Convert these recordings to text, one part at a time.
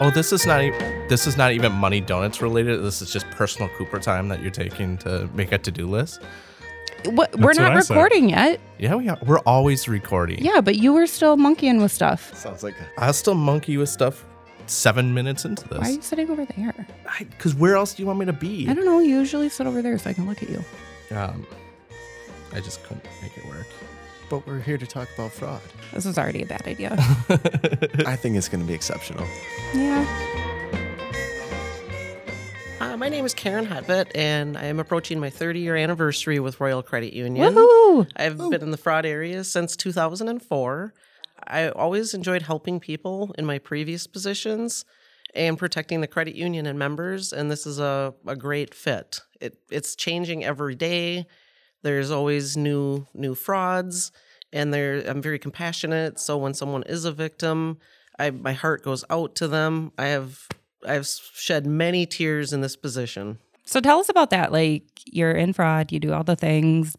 Oh, this is not. e- This is not even money donuts related. This is just personal Cooper time that you're taking to make a to do list. What, we're That's what not I said. recording yet. Yeah, we are. We're always recording. Yeah, but you were still monkeying with stuff. Sounds like I'll still monkey with stuff. Seven minutes into this. Why are you sitting over there? because where else do you want me to be? I don't know. You usually sit over there so I can look at you. Um, I just couldn't make it work. But we're here to talk about fraud. This was already a bad idea. I think it's going to be exceptional. yeah. Uh, my name is Karen Hotvet, and I am approaching my 30 year anniversary with Royal Credit Union. Woohoo! I've been in the fraud area since 2004. I always enjoyed helping people in my previous positions and protecting the credit union and members, and this is a, a great fit. It, it's changing every day. There's always new new frauds, and there I'm very compassionate. So when someone is a victim, I my heart goes out to them. I have I've shed many tears in this position. So tell us about that. Like you're in fraud, you do all the things,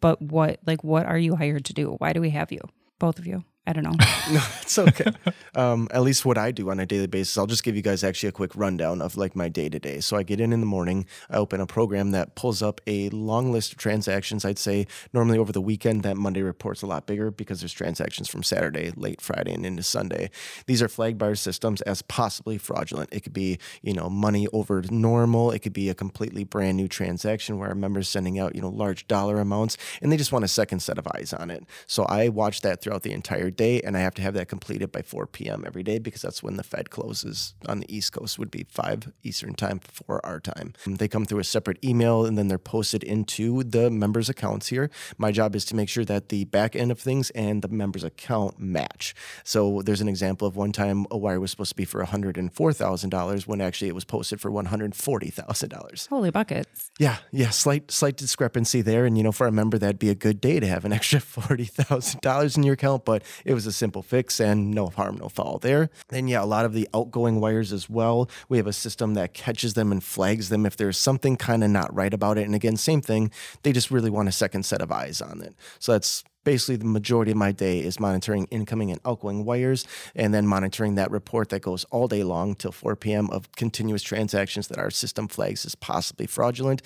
but what like what are you hired to do? Why do we have you? Both of you. I don't know. No, it's okay. um, at least what I do on a daily basis, I'll just give you guys actually a quick rundown of like my day to day. So I get in in the morning, I open a program that pulls up a long list of transactions. I'd say normally over the weekend, that Monday report's a lot bigger because there's transactions from Saturday, late Friday, and into Sunday. These are flagged by our systems as possibly fraudulent. It could be, you know, money over normal. It could be a completely brand new transaction where our members sending out, you know, large dollar amounts and they just want a second set of eyes on it. So I watch that throughout the entire day and I have to have that completed by 4 p.m. every day because that's when the Fed closes on the East Coast would be 5 Eastern time for our time. Um, They come through a separate email and then they're posted into the members' accounts here. My job is to make sure that the back end of things and the members' account match. So there's an example of one time a wire was supposed to be for $104,000 when actually it was posted for $140,000. Holy buckets. Yeah, yeah, slight slight discrepancy there, and you know, for a member, that'd be a good day to have an extra forty thousand dollars in your account. But it was a simple fix, and no harm, no foul there. Then yeah, a lot of the outgoing wires as well. We have a system that catches them and flags them if there's something kind of not right about it. And again, same thing. They just really want a second set of eyes on it. So that's basically the majority of my day is monitoring incoming and outgoing wires and then monitoring that report that goes all day long till 4 p.m. of continuous transactions that our system flags as possibly fraudulent.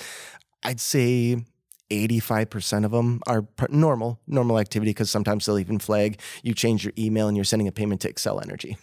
I'd say 85% of them are normal, normal activity because sometimes they'll even flag you change your email and you're sending a payment to Xcel Energy.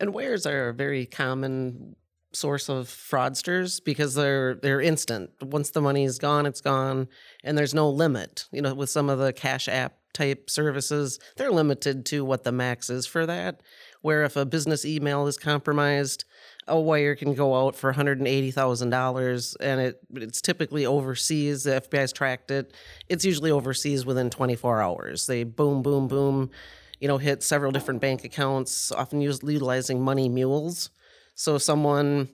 And wires are a very common source of fraudsters because they're they're instant. Once the money is gone, it's gone, and there's no limit. You know, with some of the Cash App type services, they're limited to what the max is for that. Where if a business email is compromised, a wire can go out for $180,000 and it it's typically overseas. The FBI's tracked it. It's usually overseas within 24 hours. They boom, boom, boom, you know, hit several different bank accounts, often use, utilizing money mules. So someone,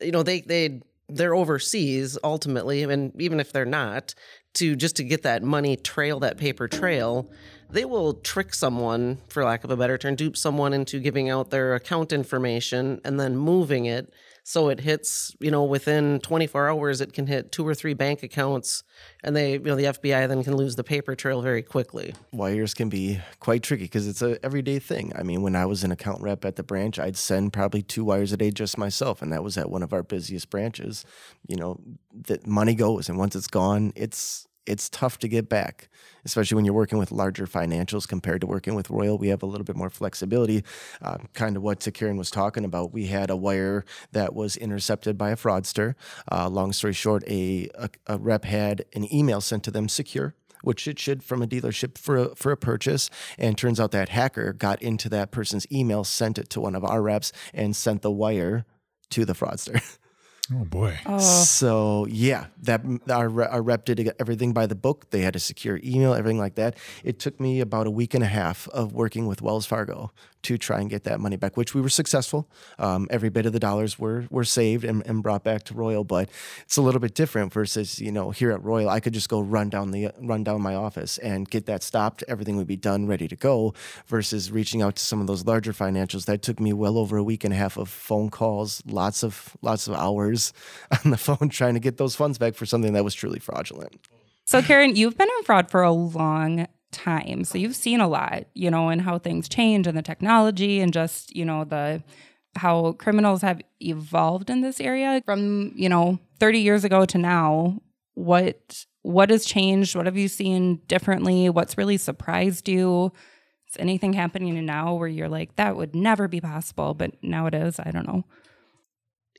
you know, they they they're overseas ultimately, and even if they're not, to just to get that money trail, that paper trail, they will trick someone, for lack of a better term, dupe someone into giving out their account information and then moving it so it hits, you know, within 24 hours, it can hit two or three bank accounts, and they, you know, the FBI then can lose the paper trail very quickly. Wires can be quite tricky because it's a everyday thing. I mean, when I was an account rep at the branch, I'd send probably two wires a day just myself, and that was at one of our busiest branches. You know, that money goes, and once it's gone, it's it's tough to get back, especially when you're working with larger financials compared to working with Royal. We have a little bit more flexibility. Uh, kind of what Karen was talking about. We had a wire that was intercepted by a fraudster. Uh, long story short, a, a, a rep had an email sent to them secure which it should from a dealership for a, for a purchase. And turns out that hacker got into that person's email, sent it to one of our reps, and sent the wire to the fraudster. Oh boy. Oh, So yeah, that our, our rep did everything by the book. They had a secure email, everything like that. It took me about a week and a half of working with Wells Fargo to try and get that money back, which we were successful. Um, every bit of the dollars were were saved and, and brought back to Royal, but it's a little bit different versus you know here at Royal, I could just go run down the run down my office and get that stopped. Everything would be done, ready to go. Versus reaching out to some of those larger financials, that took me well over a week and a half of phone calls, lots of lots of hours on the phone trying to get those funds back for something that was truly fraudulent. So, Karen, you've been in fraud for a long time. So, you've seen a lot, you know, and how things change and the technology and just, you know, the how criminals have evolved in this area from, you know, 30 years ago to now. What what has changed? What have you seen differently? What's really surprised you? Is anything happening now where you're like, that would never be possible, but now it is? I don't know.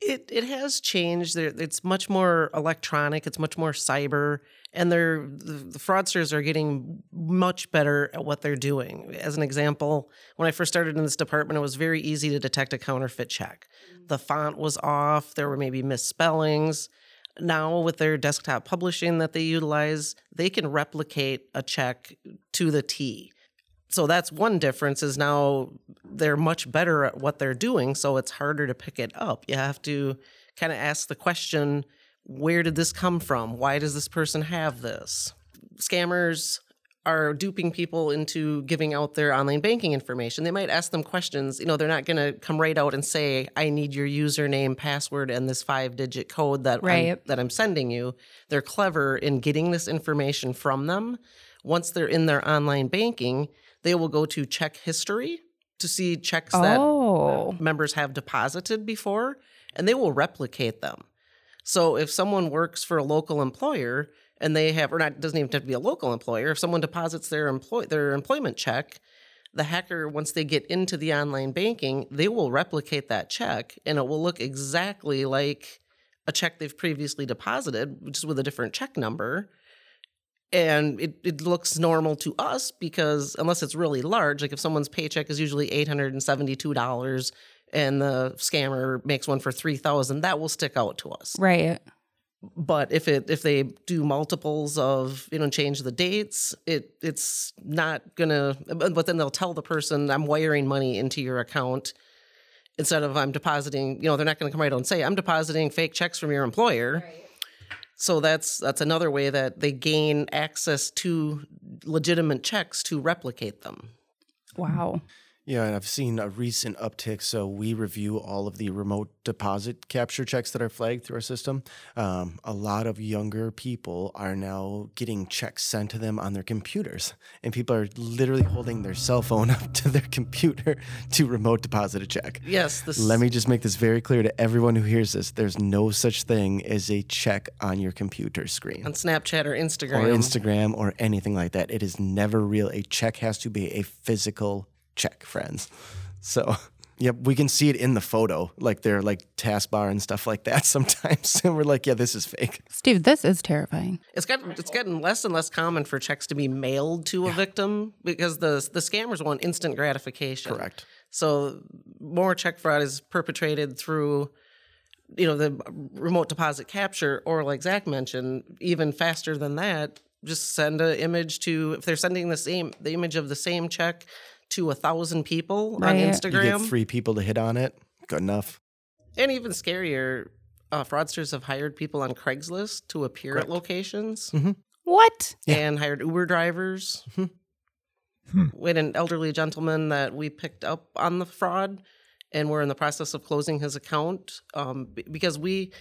It it has changed. It's much more electronic. It's much more cyber, and they're the, the fraudsters are getting much better at what they're doing. As an example, when I first started in this department, it was very easy to detect a counterfeit check. Mm-hmm. The font was off. There were maybe misspellings. Now, with their desktop publishing that they utilize, they can replicate a check to the T so that's one difference is now they're much better at what they're doing so it's harder to pick it up. You have to kind of ask the question where did this come from? Why does this person have this? Scammers are duping people into giving out their online banking information. They might ask them questions you know they're not going to come right out and say i need your username password and this five digit code that Right. I'm, that i'm sending you. They're clever in getting this information from them. Once they're in their online banking they will go to check history to see checks that Oh. members have deposited before and they will replicate them. So if someone works for a local employer and they have or not doesn't even have to be a local employer, if someone deposits their employ their employment check, the hacker once they get into the online banking, they will replicate that check and it will look exactly like a check they've previously deposited, just with a different check number and it, it looks normal to us because unless it's really large like if someone's paycheck is usually $872 and the scammer makes one for 3000 that will stick out to us. Right. but if it if they do multiples of you know change the dates it it's not gonna but but then they'll tell the person i'm wiring money into your account instead of i'm depositing you know they're not gonna come right out and say i'm depositing fake checks from your employer so that's that's another way that they gain access to legitimate checks to replicate them Wow. Yeah, and I've seen a recent uptick. So we review all of the remote deposit capture checks that are flagged through our system. Um, a lot of younger people are now getting checks sent to them on their computers, and people are literally holding their cell phone up to their computer to remote deposit a check. yes this Let me just make this very clear to everyone who hears this: there's no such thing as a check on your computer screen on snapchat or instagram or Instagram or anything like that. It is never real. A check has to be a physical check, friends. So, yep, we can see it in the photo, like their like taskbar and stuff like that sometimes. And we're like, yeah, this is fake. Steve, this is terrifying. It's gotten it's gotten less and less common for checks to be mailed to a victim because the the scammers want instant gratification. Correct. So more check fraud is perpetrated through you know the remote deposit capture or like Zac mentioned even faster than that just send an image to if they're sending the same the image of the same check to a thousand people on Instagram. You You get three people to hit on it. Good enough. and even scarier uh, fraudsters have hired people on Craigslist to appear at locations What? and hired Uber drivers. We had an elderly gentleman that we picked up on the fraud, and we're in the process of closing his account um, b- because we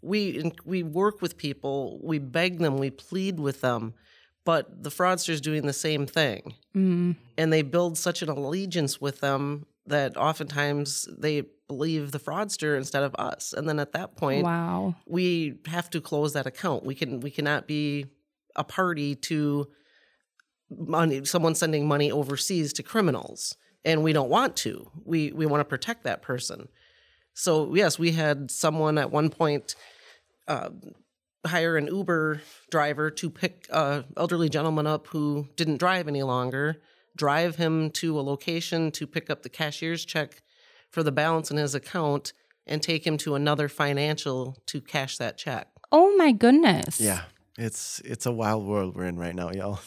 we we work with people, we beg them, we plead with them, but the fraudster's doing the same thing, Mm. and they build such an allegiance with them that oftentimes they believe the fraudster instead of us, and then at that point, Wow. we have to close that account. We can we cannot be a party to money someone sending money overseas to criminals and we don't want to. We we want to protect that person. So yes, we had someone at one point uh, hire an Uber driver to pick a elderly gentleman up who didn't drive any longer, drive him to a location to pick up the cashier's check for the balance in his account, and take him to another financial to cash that check. Oh my goodness. Yeah. It's it's a wild world we're in right now, y'all.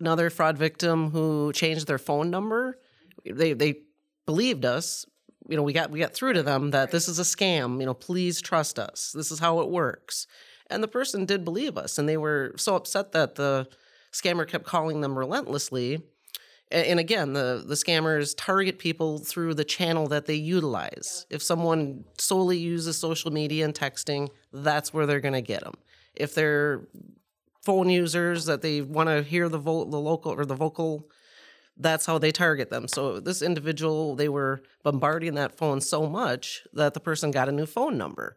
Another fraud victim who changed their phone number. They they believed us. You know, we got we got through to them that this is a scam. You know, please trust us. This is how it works. And the person did believe us, and they were so upset that the scammer kept calling them relentlessly. And again, the the scammers target people through the channel that they utilize. If someone solely uses social media and texting, that's where they're going to get them. If they're phone users that they want to hear the vo- the local or the vocal that's how they target them. So this individual, they were bombarding that phone so much that the person got a new phone number.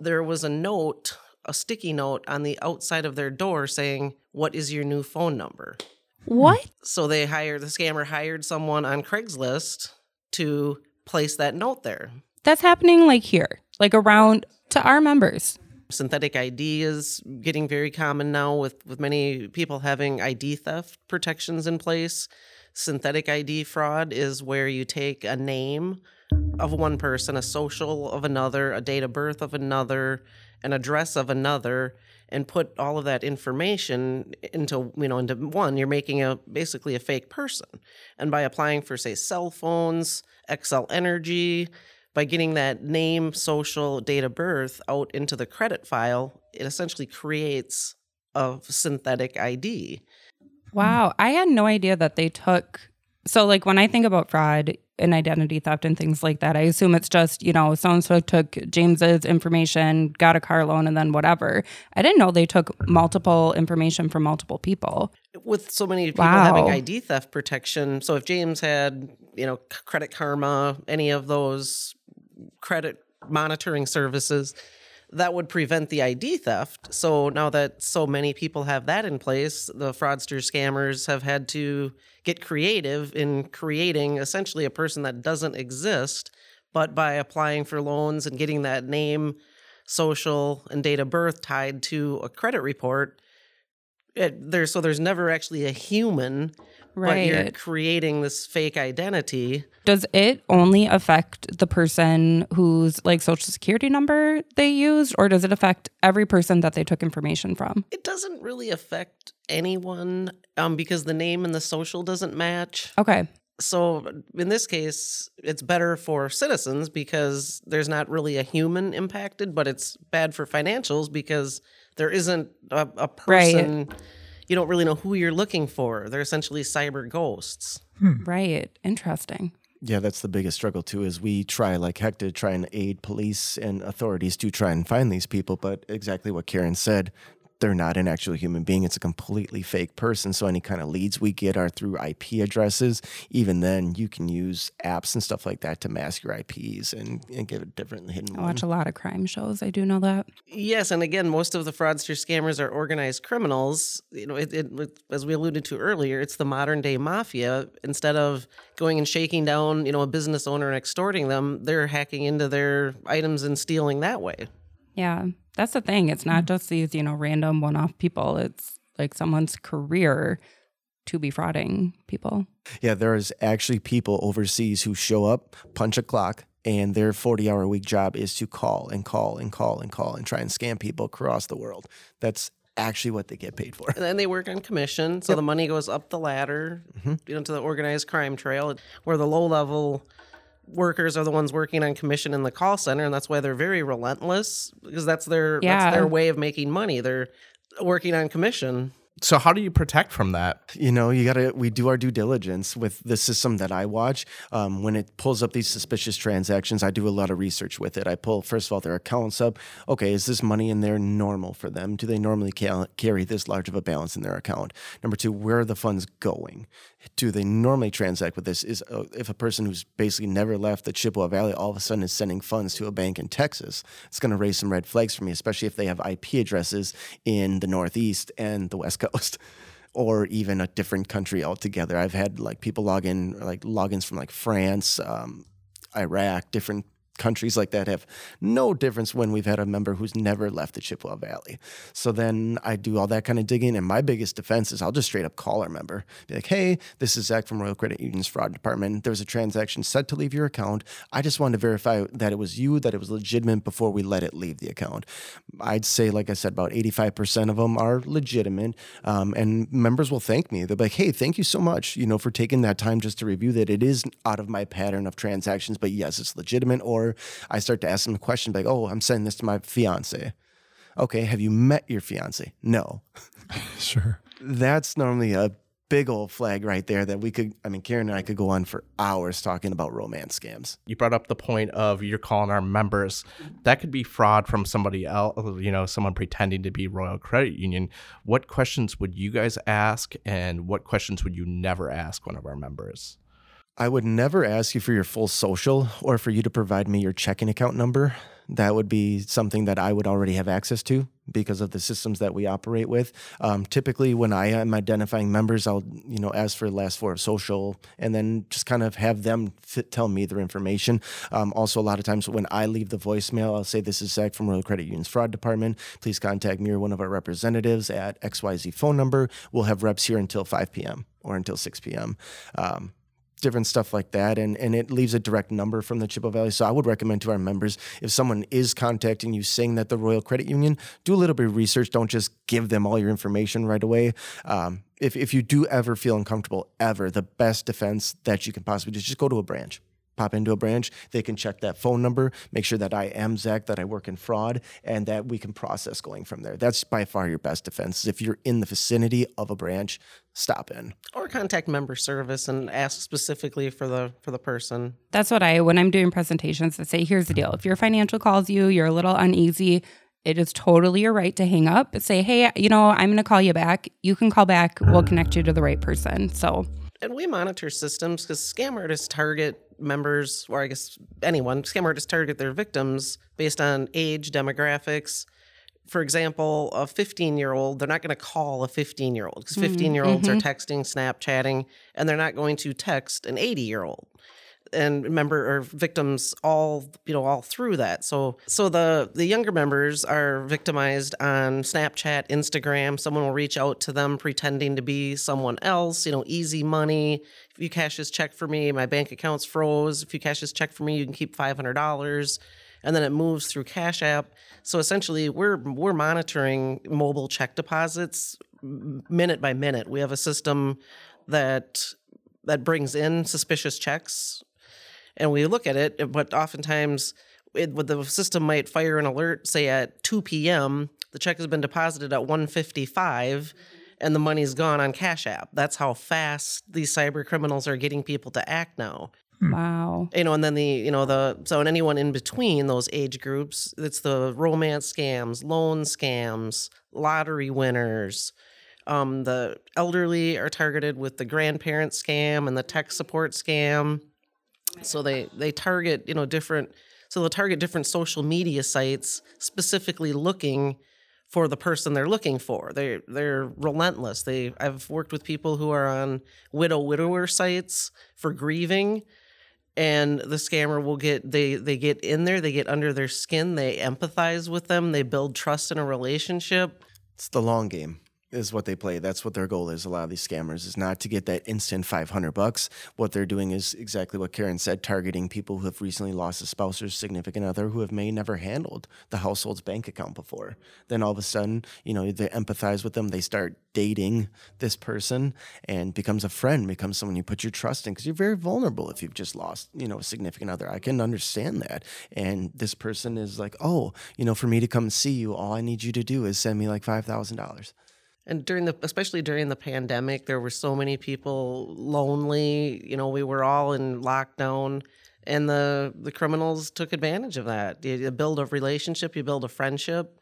There was a note, a sticky note on the outside of their door saying, "What is your new phone number?" What? So they hired the scammer hired someone on Craigslist to place that note there. That's happening like here, like around to our members. Synthetic ID is getting very common now with, with many people having ID theft protections in place. Synthetic ID fraud is where you take a name of one person, a social of another, a date of birth of another, an address of another, and put all of that information into you know into one. You're making a basically a fake person, and by applying for say cell phones, Xcel Energy, by getting that name, social, date of birth out into the credit file, it essentially creates a synthetic ID. Wow. I had no idea that they took. So, like, when I think about fraud and identity theft and things like that, I assume it's just, you know, so and so took James's information, got a car loan, and then whatever. I didn't know they took multiple information from multiple people. With so many people Wow. having ID theft protection, so if James had, you know, Credit Karma, any of those credit monitoring services, that would prevent the ID theft. So now that so many people have that in place, the fraudsters, scammers have had to get creative in creating essentially a person that doesn't exist, but by applying for loans and getting that name, social, and date of birth tied to a credit report. It, there's so there's never actually a human, but you're Right. creating this fake identity. Does it only affect the person whose like social security number they used, or does it affect every person that they took information from? It doesn't really affect anyone um, because the name and the social doesn't match. Okay. So in this case, it's better for citizens because there's not really a human impacted, but it's bad for financials because there isn't a, a Right. Person. You don't really know who you're looking for. They're essentially cyber ghosts. Hmm. Right. Interesting. Yeah, that's the biggest struggle too. Is we try like heck to try and aid police and authorities to try and find these people, but exactly what Karen said, they're not an actual human being. It's a completely fake person. So any kind of leads we get are through IP addresses. Even then, you can use apps and stuff like that to mask your IPs and, and give a different hidden I one. watch a lot of crime shows. I do know that. Yes, and again, most of the fraudster scammers are organized criminals. You know, it, it, as we alluded to earlier, it's the modern day mafia. Instead of going and shaking down, you know, a business owner and extorting them, they're hacking into their items and stealing that way. Yeah. That's the thing. It's not mm-hmm. just these, you know, random one off people. It's like someone's career to be frauding people. Yeah, there's actually people overseas who show up, punch a clock, and their 40 hour a week job is to call and call and call and call and try and scam people across the world. That's actually what they get paid for. And then they work on commission, so the money goes up the ladder, mm-hmm. you know, to the organized crime trail, where the low level workers are the ones working on commission in the call center, and that's why they're very relentless because that's their Yeah. that's their way of making money. They're working on commission. So how do you protect from that? You know, you gotta. We do our due diligence with the system that I watch. Um, when it pulls up these suspicious transactions, I do a lot of research with it. I pull first of all their accounts up. Okay, is this money in there normal for them? Do they normally ca- carry this large of a balance in their account? Number two, where are the funds going? Do they normally transact with this? Is uh, if a person who's basically never left the Chippewa Valley all of a sudden is sending funds to a bank in Texas, it's going to raise some red flags for me, especially if they have IP addresses in the Northeast and the West Coast or even a different country altogether. I've had like people log in, like logins from like France, um, Iraq, different countries like that have no difference when we've had a member who's never left the Chippewa Valley. So then I do all that kind of digging, and my biggest defense is I'll just straight up call our member, be like, "Hey, this is Zac from Royal Credit Union's fraud department. There was a transaction set to leave your account. I just wanted to verify that it was you, that it was legitimate before we let it leave the account." I'd say, like I said, about eighty-five percent of them are legitimate, um, and members will thank me. They'll be like, "Hey, thank you so much, you know, for taking that time just to review that. It is out of my pattern of transactions, but yes, it's legitimate." Or I start to ask them a question like, "Oh, I'm sending this to my fiance." Okay, have you met your fiance? No. Sure. That's normally a big old flag right there that we could, I mean, Karen and I could go on for hours talking about romance scams. You brought up the point of you're calling our members. That could be fraud from somebody else, you know, someone pretending to be Royal Credit Union. What questions would you guys ask, and what questions would you never ask one of our members? I would never ask you for your full social or for you to provide me your checking account number. That would be something that I would already have access to because of the systems that we operate with. Um, typically, when I am identifying members, I'll you know ask for the last four of social, and then just kind of have them fit, tell me their information. Um, also, a lot of times when I leave the voicemail, I'll say, "This is Zac from Royal Credit Union's fraud department. Please contact me or one of our representatives at XYZ phone number. We'll have reps here until 5 p.m. or until 6 p.m." Um, different stuff like that and and it leaves a direct number from the Chippewa Valley. So I would recommend to our members if someone is contacting you saying that the Royal Credit Union, do a little bit of research. Don't just give them all your information right away. Um, if if you do ever feel uncomfortable, ever the best defense that you can possibly do is just go to a branch pop into a branch, they can check that phone number, make sure that I am Zac, that I work in fraud, and that we can process going from there. That's by far your best defense. If you're in the vicinity of a branch, stop in. Or contact member service and ask specifically for the for the person. That's what i when i'm doing presentations i say here's the deal. If your financial calls you you're a little uneasy it is totally your right to hang up. Say hey you know i'm going to call you back. You can call back. We'll connect you to the right person so and we monitor systems because scam artists target members, or I guess anyone, scam artists target their victims based on age, demographics. For example, a 15 year old, they're not going to call a 15 year old because 15 year olds mm-hmm. are texting, Snapchatting, and they're not going to text an 80 year old and member or victims all you know all through that. So so the the younger members are victimized on snapchat instagram. Someone will reach out to them pretending to be someone else you know easy money. If you cash this check for me my bank account's froze. If you cash this check for me you can keep $500 and then it moves through cash app so essentially we're we're monitoring mobile check deposits minute by minute we have a system that that brings in suspicious checks and we look at it, but oftentimes it, the system might fire an alert, say at 2 p.m. The check has been deposited at 1:55, and the money's gone on Cash App. That's how fast these cyber criminals are getting people to act now. Hmm. Wow. You know, and then the, you know, the, so, and anyone in between those age groups, it's the romance scams, loan scams, lottery winners. Um, the elderly are targeted with the grandparent scam and the tech support scam. So they they target you know different so they'll target different social media sites specifically looking for the person they're looking for. They they're relentless. They I've worked with people who are on widow widower sites for grieving and the scammer will get they they get in there, they get under their skin, they empathize with them, they build trust in a relationship. It's the long game is what they play. That's what their goal is. A lot of these scammers is not to get that instant 500 bucks. What they're doing is exactly what Karen said, targeting people who have recently lost a spouse or significant other who have may never handled the household's bank account before. Then all of a sudden, you know, they empathize with them. They start dating this person and becomes a friend, becomes someone you put your trust in because you're very vulnerable if you've just lost, you know, a significant other. I can understand that. And this person is like, oh, you know, for me to come see you, all I need you to do is send me like $5,000 and during the especially during the pandemic there were so many people lonely. You know we were all in lockdown and the the criminals took advantage of that. You, you build a relationship you build a friendship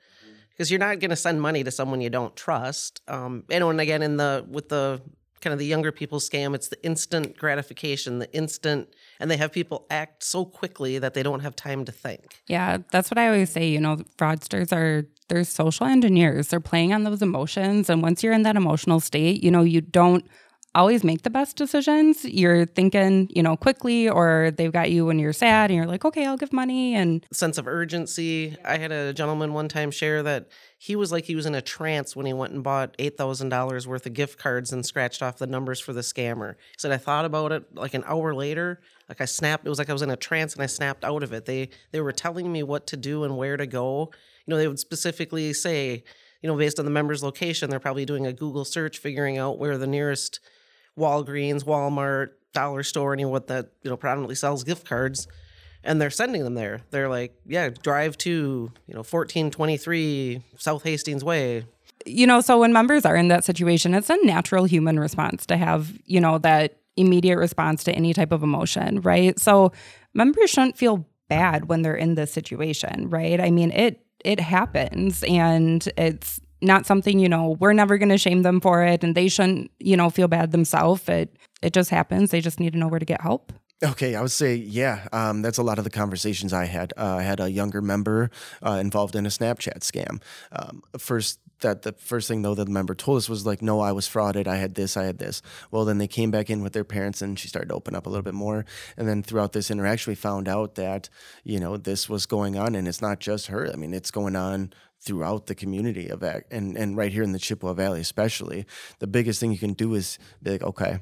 because you're not going to send money to someone you don't trust. Um, and when again in the with the kind of the younger people scam. It's the instant gratification the instant and they have people act so quickly that they don't have time to think. Yeah that's what i always say you know fraudsters are they're social engineers. They're playing on those emotions and once you're in that emotional state you know you don't always make the best decisions. You're thinking, you know, quickly, or they've got you when you're sad and you're like, okay, I'll give money. And sense of urgency. I had a gentleman one time share that he was like he was in a trance when he went and bought $8,000 worth of gift cards and scratched off the numbers for the scammer. He said, I thought about it like an hour later. Like I snapped, it was like I was in a trance and I snapped out of it. They, they were telling me what to do and where to go. You know, they would specifically say, you know, based on the member's location, they're probably doing a Google search, figuring out where the nearest Walgreens, Walmart, Dollar Store, anyone that you know predominantly sells gift cards, and they're sending them there. They're like, yeah, drive to you know fourteen twenty three South Hastings Way. you know, so when members are in that situation, it's a natural human response to have, you know, that immediate response to any type of emotion, right? So members shouldn't feel bad when they're in this situation, right? I mean, it it happens and it's not something, you know, we're never going to shame them for it and they shouldn't, you know, feel bad themselves. It it just happens. They just need to know where to get help. Okay, I would say, yeah, um, that's a lot of the conversations I had. Uh, I had a younger member uh, involved in a Snapchat scam. Um, first, that the first thing though that the member told us was like, no, I was frauded. I had this, I had this. Well, then they came back in with their parents, and she started to open up a little bit more. And then throughout this interaction, we found out that you know this was going on, and it's not just her. I mean, it's going on throughout the community of that, and and right here in the Chippewa Valley, especially. The biggest thing you can do is be like, okay,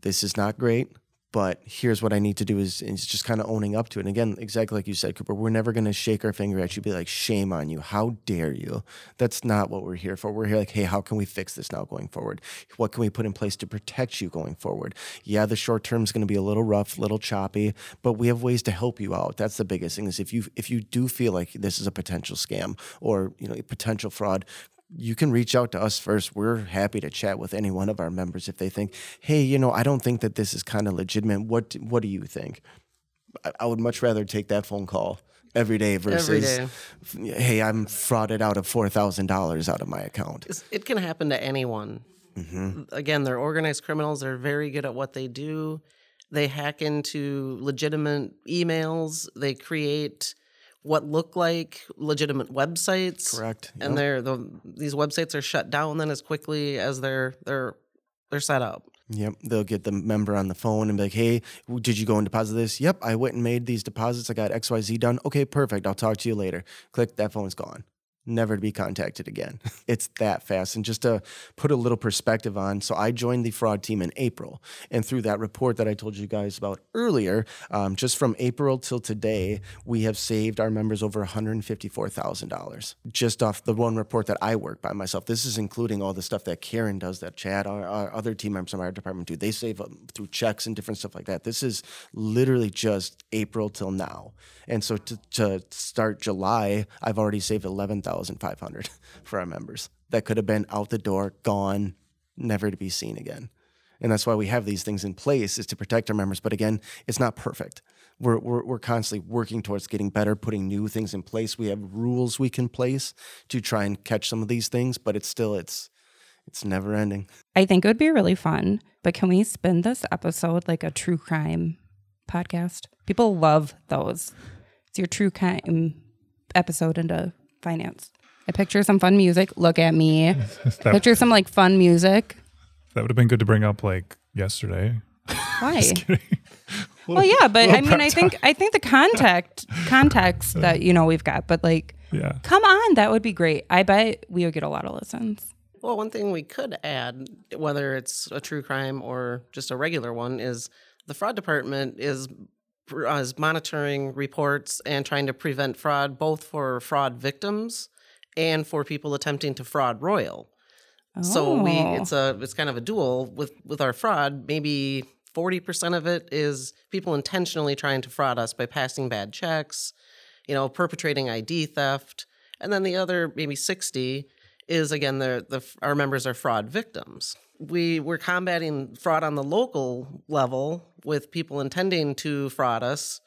this is not great but here's what I need to do is, is just kind of owning up to it. And again, exactly like you said, Cooper, we're never going to shake our finger at you, be like, shame on you. How dare you? That's not what we're here for. We're here like, hey, how can we fix this now going forward? What can we put in place to protect you going forward? Yeah, the short term is going to be a little rough, a little choppy, but we have ways to help you out. That's the biggest thing is if you if you do feel like this is a potential scam or you know potential fraud, you can reach out to us first. We're happy to chat with any one of our members if they think, hey, you know, I don't think that this is kind of legitimate. What What do you think? I, I would much rather take that phone call every day versus, Every day. hey, I'm frauded out of four thousand dollars out of my account. It can happen to anyone. Mm-hmm. Again, they're organized criminals. They're very good at what they do. They hack into legitimate emails. They create what look like legitimate websites. Correct. And they're the these websites are shut down then as quickly as they're they're they're set up. Yep, they'll get the member on the phone and be like, "Hey, did you go and deposit this?" "Yep, I went and made these deposits. I got X, Y, Z done." "Okay, perfect. I'll talk to you later." Click. That phone's gone. Never to be contacted again. it's that fast. And just to put a little perspective on, so I joined the fraud team in April, and through that report that I told you guys about earlier, um, just from April till today, we have saved our members over one hundred fifty-four thousand dollars just off the one report that I work by myself. This is including all the stuff that Karen does, that Chad, our, our other team members from our department do. They save um, through checks and different stuff like that. This is literally just April till now, and so to, to start July, I've already saved eleven thousand five hundred for our members. That could have been out the door, gone, never to be seen again. And that's why we have these things in place is to protect our members. But again, it's not perfect. We're, we're, we're constantly working towards getting better, putting new things in place. We have rules we can place to try and catch some of these things, but it's still it's it's never ending. I think it would be really fun, but can we spin this episode like a true crime podcast? People love those. It's your true crime episode into finance. I picture some fun music. Look at me. That, Picture some like fun music. that would have been good to bring up like yesterday. Why? Well, yeah, but I mean, I think I think the context context that you know we've got, but like, Yeah. come on, that would be great. I bet we would get a lot of listens. Well, one thing we could add, whether it's a true crime or just a regular one, is the fraud department is Uh, is monitoring reports and trying to prevent fraud, both for fraud victims and for people attempting to fraud Royal. So we Oh. it's a it's kind of a duel with with our fraud. Maybe forty percent of it is people intentionally trying to fraud us by passing bad checks, you know, perpetrating ID theft, and then the other maybe sixty is again the the our members are fraud victims. We we're combating fraud on the local level with people intending to fraud us.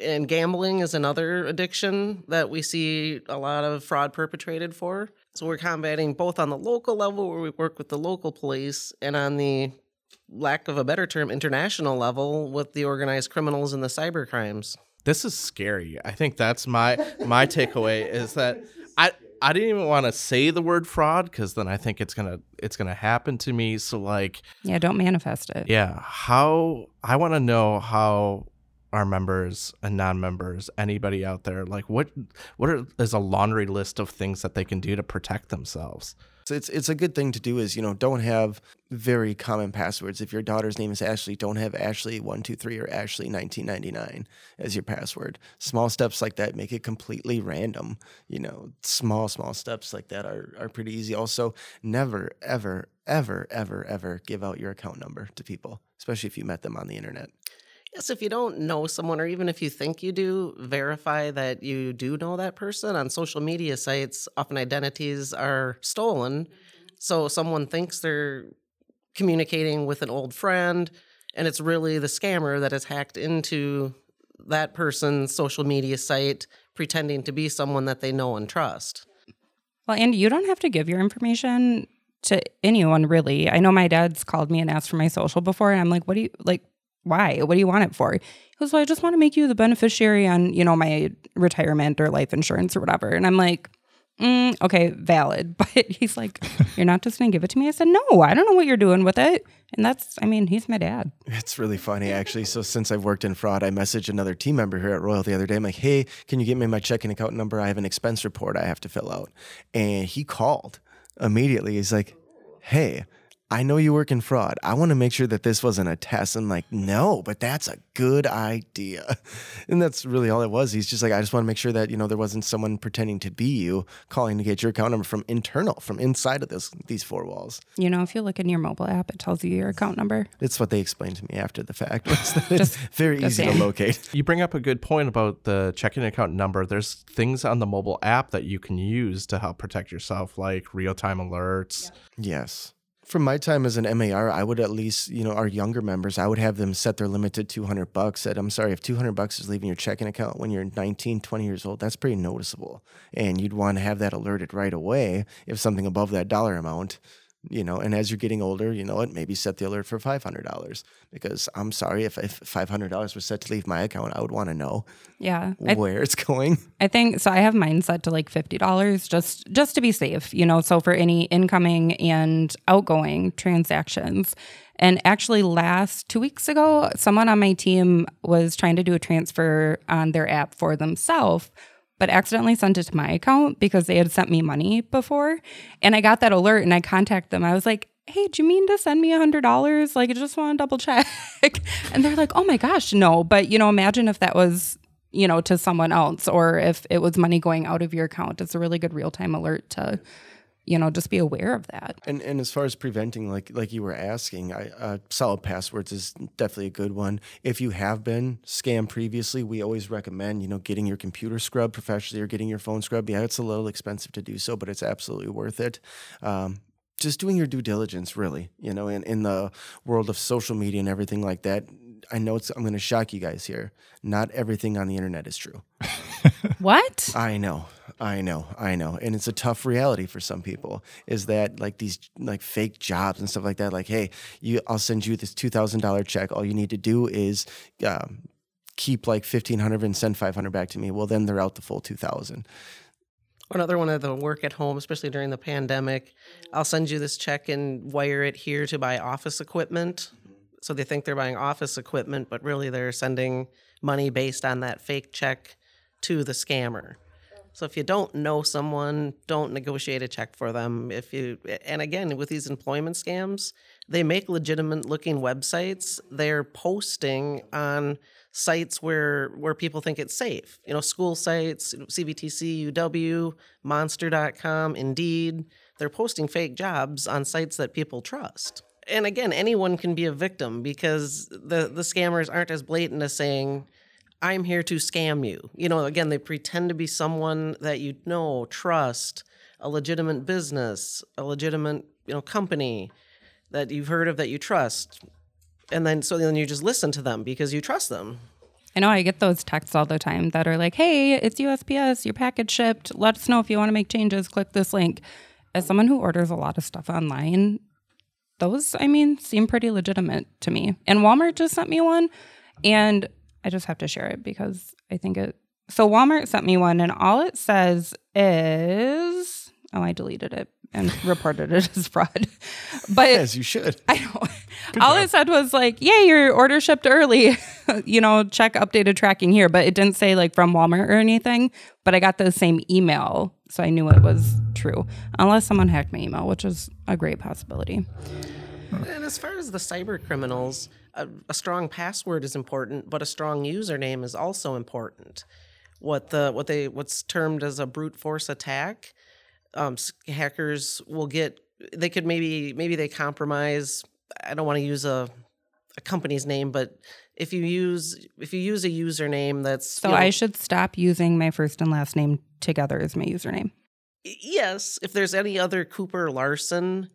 And gambling is another addiction that we see a lot of fraud perpetrated for. So we're combating both on the local level where we work with the local police and on the lack of a better term international level with the organized criminals and the cyber crimes. this is scary. I think that's my my takeaway is that I I didn't even want to say the word fraud because then I think it's gonna it's gonna happen to me. So like Yeah, don't manifest it. yeah, how I want to know how our members and non-members, anybody out there, like what what are, is a laundry list of things that they can do to protect themselves? So it's it's a good thing to do is you know don't have very common passwords. If your daughter's name is Ashley, don't have Ashley one two three or Ashley nineteen ninety nine as your password. Small steps like that make it completely random. You know, small small steps like that are are pretty easy. Also, never ever ever ever ever give out your account number to people, especially if you met them on the internet. Yes, if you don't know someone, or even if you think you do, verify that you do know that person. On social media sites, often identities are stolen. So someone thinks they're communicating with an old friend, and it's really the scammer that has hacked into that person's social media site, pretending to be someone that they know and trust. Well, Andy, you don't have to give your information to anyone really. I know my dad's called me and asked for my social before, and I'm like, what do you like? Why? What do you want it for? He goes, Well, I just want to make you the beneficiary on, you know, my retirement or life insurance or whatever. And I'm like, mm, okay, valid. But he's like, You're not just gonna give it to me? I said, No, I don't know what you're doing with it. And that's I mean, he's my dad. It's really funny, actually. So, since I've worked in fraud, I messaged another team member here at Royal the other day. I'm like, hey, can you get me my checking account number? I have an expense report I have to fill out. And he called immediately. He's like, hey, I know you work in fraud. I want to make sure that this wasn't a test. And like, no, but that's a good idea. And that's really all it was. He's just like, I just want to make sure that, you know, there wasn't someone pretending to be you calling to get your account number from internal, from inside of this these four walls. You know, if you look in your mobile app, it tells you your account number. It's what they explained to me after the fact. It's very just easy to locate. You bring up a good point about the checking account number. There's things on the mobile app that you can use to help protect yourself, like real time alerts. Yes. From my time as an MAR, I would at least, you know, our younger members, I would have them set their limit to 200 bucks. Said, I'm sorry, if 200 bucks is leaving your checking account when you're 19, 20 years old, that's pretty noticeable. And you'd want to have that alerted right away if something above that dollar amount, you know, and as you're getting older, you know what, maybe set the alert for $500 because I'm sorry, if, if $500 was set to leave my account, I would want to know Yeah. I, where it's going. I think so. I have mine set to like fifty dollars, just just to be safe, you know. So for any incoming and outgoing transactions. And actually, last two weeks ago, someone on my team was trying to do a transfer on their app for themselves, but accidentally sent it to my account because they had sent me money before. And I got that alert, and I contacted them. I was like. Hey, do you mean to send me a hundred dollars? Like, I just want to double check. and they're like, "Oh my gosh, no!" But you know, imagine if that was you know, to someone else or if it was money going out of your account. It's a really good real time alert to, you know, just be aware of that. And and as far as preventing, like like you were asking, I, uh, solid passwords is definitely a good one. If you have been scammed previously, we always recommend you know getting your computer scrubbed professionally or getting your phone scrubbed. Yeah, it's a little expensive to do so, but it's absolutely worth it. Um, just doing your due diligence, really, you know, in, in the world of social media and everything like that. I know it's, I'm going to shock you guys here. Not everything on the internet is true. What? I know, I know, I know, and it's a tough reality for some people. Is that like these like fake jobs and stuff like that? Like, hey, you, I'll send you this two thousand dollar check. All you need to do is um, keep like fifteen hundred and send five hundred back to me. Well, then they're out the full two thousand. Another one of the work at home, especially during the pandemic. I'll send you this check and wire it here to buy office equipment. So they think they're buying office equipment, but really they're sending money based on that fake check to the scammer. So if you don't know someone, don't negotiate a check for them. If you and again with these employment scams, they make legitimate looking websites. They're posting on sites where where people think it's safe. You know, school sites, CVTC, UW, monster.com, Indeed. They're posting fake jobs on sites that people trust. And again, anyone can be a victim because the the scammers aren't as blatant as saying I'm here to scam you. You know, again, they pretend to be someone that you know, trust, a legitimate business, a legitimate, you know, company that you've heard of that you trust. And then so then you just listen to them because you trust them. I know I get those texts all the time that are like, hey, it's USPS, your package shipped. Let us know if you want to make changes. Click this link. As someone who orders a lot of stuff online, those, I mean, seem pretty legitimate to me. And Walmart just sent me one. And I just have to share it because I think it. So Walmart sent me one, and all it says is, oh, I deleted it and reported it as fraud. But As you should. I know. all it said was like, "Yay, your order shipped early." you know, check updated tracking here, but it didn't say like from Walmart or anything. But I got the same email, so I knew it was true. Unless someone hacked my email, which is a great possibility. And as far as the cyber criminals, a, a strong password is important, but a strong username is also important. What the what they what's termed as a brute force attack, um, hackers will get. They could maybe maybe they compromise. I don't want to use a a company's name, but if you use if you use a username that's So you know, I should stop using my first and last name together as my username. yes, if there's any other Cooper Larson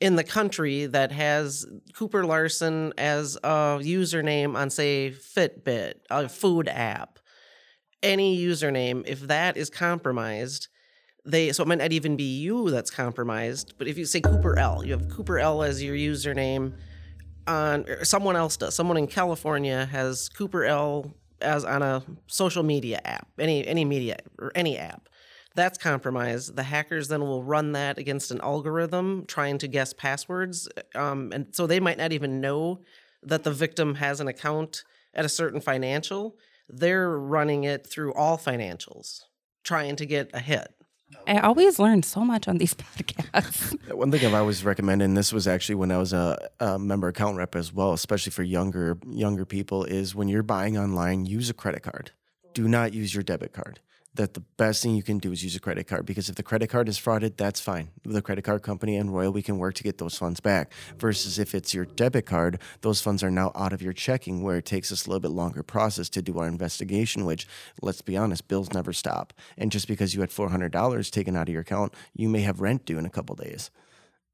in the country that has Cooper Larson as a username on say Fitbit, a food app, any username, if that is compromised, they so it might not even be you that's compromised, but if you say Cooper L, you have Cooper L as your username on someone else does. Someone in California has Cooper L as on a social media app, any any media or any app. That's compromised. The hackers then will run that against an algorithm trying to guess passwords, um, and so they might not even know that the victim has an account at a certain financial. They're running it through all financials, trying to get a hit. I always learn so much on these podcasts. One thing I've always recommended, and this was actually when I was a, a member account rep as well, especially for younger younger people, is when you're buying online, use a credit card. Do not use your debit card. That the best thing you can do is use a credit card because if the credit card is frauded, that's fine. The credit card company and Royal, we can work to get those funds back. Versus if it's your debit card, those funds are now out of your checking, where it takes us a little bit longer process to do our investigation. Which, let's be honest, bills never stop. And just because you had four hundred dollars taken out of your account, you may have rent due in a couple days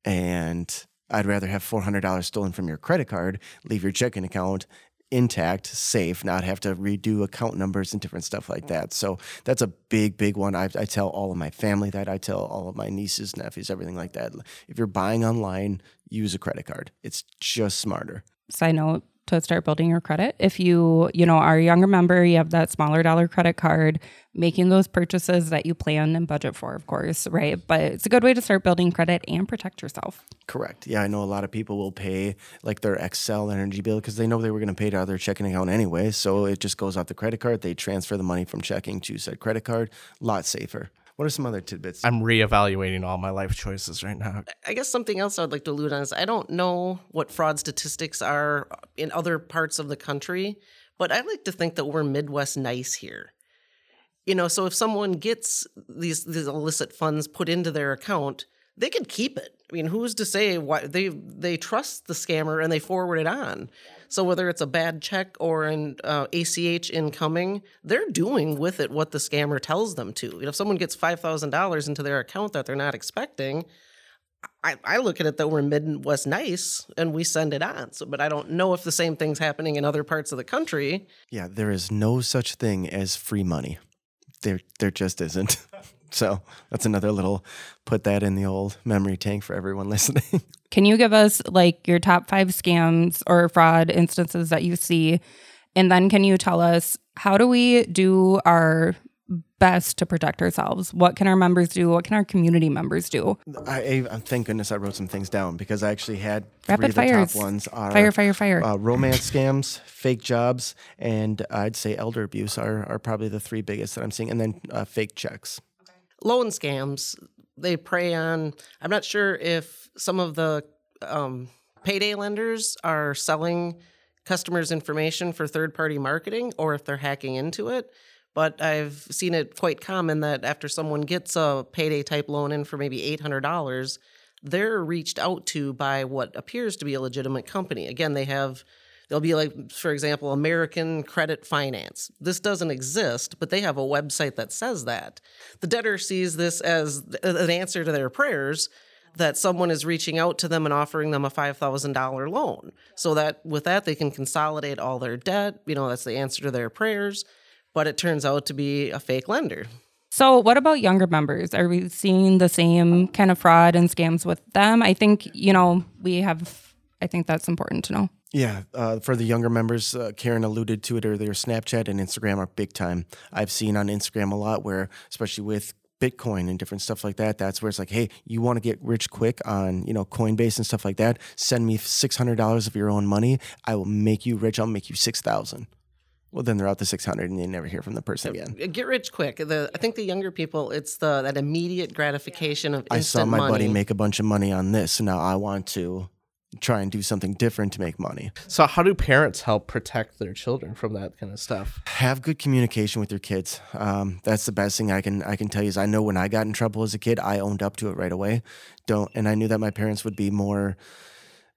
and I'd rather have four hundred dollars stolen from your credit card, leave your checking account intact, safe, not have to redo account numbers and different stuff like that. So that's a big, big one. I, I tell all of my family that. I tell all of my nieces, nephews, everything like that. If you're buying online, use a credit card. It's just smarter. Side note to start building your credit. If you, you know, are a younger member, you have that smaller dollar credit card, making those purchases that you plan and budget for, of course, right? But it's a good way to start building credit and protect yourself. Correct. Yeah, I know a lot of people will pay like their Xcel energy bill because they know they were going to pay of their checking account anyway. So it just goes off the credit card. They transfer the money from checking to said credit card. A lot safer. What are some other tidbits? I'm reevaluating all my life choices right now. I guess something else I'd like to allude on is I don't know what fraud statistics are in other parts of the country, but I like to think that we're Midwest nice here. You know, so if someone gets these these illicit funds put into their account, they could keep it. I mean, who's to say why they they trust the scammer and they forward it on? So whether it's a bad check or an uh, ACH incoming, they're doing with it what the scammer tells them to. You know, if someone gets five thousand dollars into their account that they're not expecting, I, I look at it that we're Midwest nice and we send it on. So, but I don't know if the same thing's happening in other parts of the country. yeah, there is no such thing as free money. There, there just isn't. So that's another little put that in the old memory tank for everyone listening. Can you give us like your top five scams or fraud instances that you see? And then can you tell us how do we do our best to protect ourselves? What can our members do? What can our community members do? I, I thank goodness I wrote some things down because I actually had three Rapid of the fires. top ones are Fire, fire, fire. uh, romance scams, fake jobs, and I'd say elder abuse are, are probably the three biggest that I'm seeing, and then uh, fake checks. Loan scams, they prey on, I'm not sure if some of the um, payday lenders are selling customers' information for third party marketing or if they're hacking into it. But I've seen it quite common that after someone gets a payday type loan in for maybe $800, they're reached out to by what appears to be a legitimate company. Again, they have, they'll be like, for example, American Credit Finance. This doesn't exist, but they have a website that says that. The debtor sees this as an answer to their prayers that someone is reaching out to them and offering them a $5,000 loan. So that with that, they can consolidate all their debt. You know, that's the answer to their prayers. But it turns out to be a fake lender. So, what about younger members? Are we seeing the same kind of fraud and scams with them? I think, you know, we have, I think that's important to know. Yeah, uh, for the younger members, uh, Karen alluded to it earlier. Snapchat and Instagram are big time. I've seen on Instagram a lot where, especially with Bitcoin and different stuff like that, that's where it's like, hey, you want to get rich quick on you know Coinbase and stuff like that? Send me six hundred dollars of your own money. I will make you rich. I'll make you six thousand. Well, then they're out to six hundred, and you never hear from the person again. Get rich quick. The I think the younger people, it's the that immediate gratification of I saw my money. buddy make a bunch of money on this, so now I want to try and do something different to make money. So, how do parents help protect their children from that kind of stuff? have good communication with your kids. Um, that's the best thing I can I can tell you. Is I know when I got in trouble as a kid, I owned up to it right away. Don't, and I knew that my parents would be more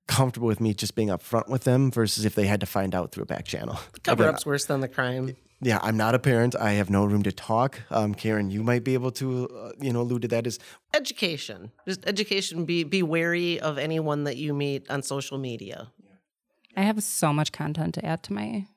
comfortable with me just being upfront with them versus if they had to find out through a back channel. The Cover Again, up's worse than the crime. Yeah, I'm not a parent. I have no room to talk. Um, Karen, you might be able to, uh, you know, allude to that. Is Education. Just education. Be be wary of anyone that you meet on social media. I have so much content to add to my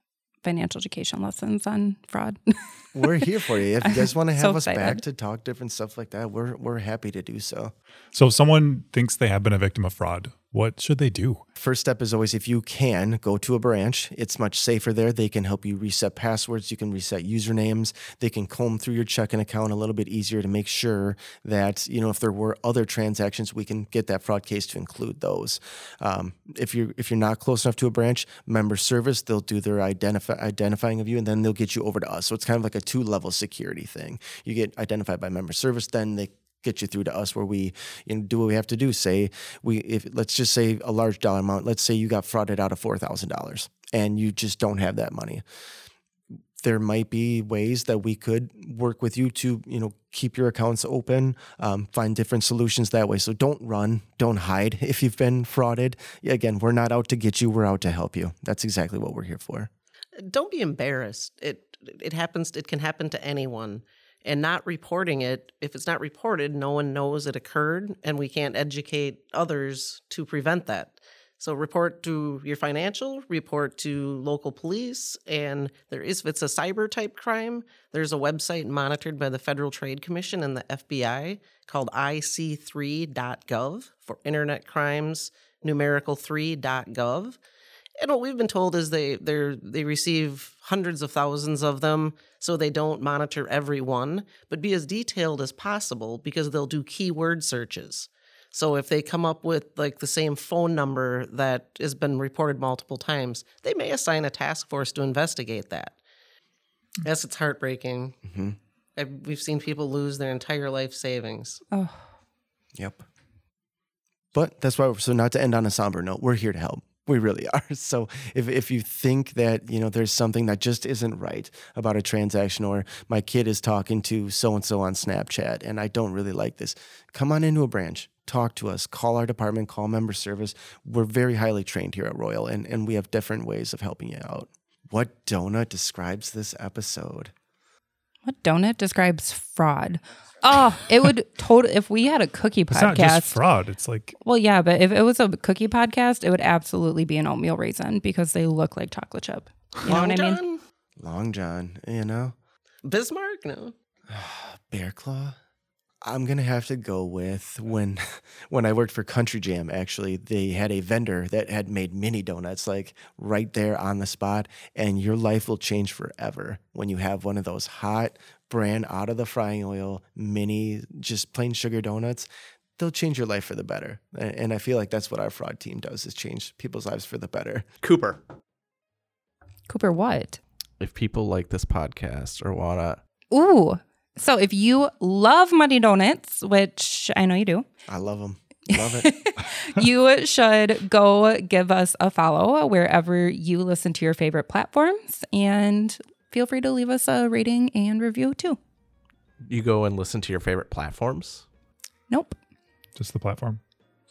financial education lessons on fraud. we're here for you. If you guys want to So have us back to talk different stuff like that, we're we're happy to do so. So if someone thinks they have been a victim of fraud, what should they do? First step is always if you can go to a branch. It's much safer there. They can help you reset passwords. You can reset usernames. They can comb through your checking account a little bit easier to make sure that you know if there were other transactions, we can get that fraud case to include those. Um, if you're if you're not close enough to a branch, member service they'll do their identify identifying of you, and then they'll get you over to us. So it's kind of like a two level security thing. You get identified by member service, then they get you through to us where we you know do what we have to do say we if let's just say a large dollar amount let's say you got frauded out of $4000 and you just don't have that money there might be ways that we could work with you to you know keep your accounts open um, find different solutions that way so don't run don't hide if you've been frauded again we're not out to get you we're out to help you that's exactly what we're here for Don't be embarrassed. It it happens. It can happen to anyone. And not reporting it, if it's not reported, no one knows it occurred, and we can't educate others to prevent that. So report to your financial, report to local police, and there is if it's a cyber type crime, there's a website monitored by the Federal Trade Commission and the FBI called ic3.gov for internet crimes, numerical3.gov. And what we've been told is they they they receive hundreds of thousands of them, so they don't monitor every one, but be as detailed as possible because they'll do keyword searches. So if they come up with like the same phone number that has been reported multiple times, they may assign a task force to investigate that. Mm. Yes, it's heartbreaking. Mm-hmm. I've, we've seen people lose their entire life savings. oh, Yep. But that's why, so not to end on a somber note, we're here to help. We really are. So if, if you think that, you know, there's something that just isn't right about a transaction or my kid is talking to so-and-so on Snapchat and I don't really like this, come on into a branch, talk to us, call our department, call member service. We're very highly trained here at Royal and, and we have different ways of helping you out. What donut describes this episode? What donut describes fraud? Oh, it would total. If we had a cookie It's not just podcast, fraud. It's like well, yeah, but if it was a cookie podcast, it would absolutely be an oatmeal raisin because they look like chocolate chip. You know Long what I mean? John? Long John, you know? Bismarck? No. Bear Claw. I'm gonna have to go with when when I worked for Country Jam. Actually, they had a vendor that had made mini donuts like right there on the spot, and your life will change forever when you have one of those hot brand out of the frying oil mini just plain sugar donuts. They'll change your life for the better, and I feel like that's what our fraud team does: is change people's lives for the better. Cooper. Cooper, what? If people like this podcast or wanna Ooh. So if you love Money Donuts, which I know you do, I love them, love it. you should go give us a follow wherever you listen to your favorite platforms and feel free to leave us a rating and review too. you go and listen to your favorite platforms. Nope. just the platform.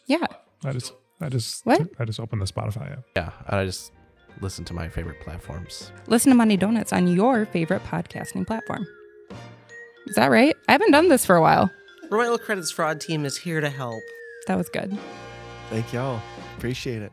Yeah. I just I just What? I just opened the Spotify app. Yeah, and I just listen to my favorite platforms. Listen to Money Donuts on your favorite podcasting platform. Is that right? I haven't done this for a while. Royal Credit's fraud team is here to help. That was good. Thank y'all, appreciate it.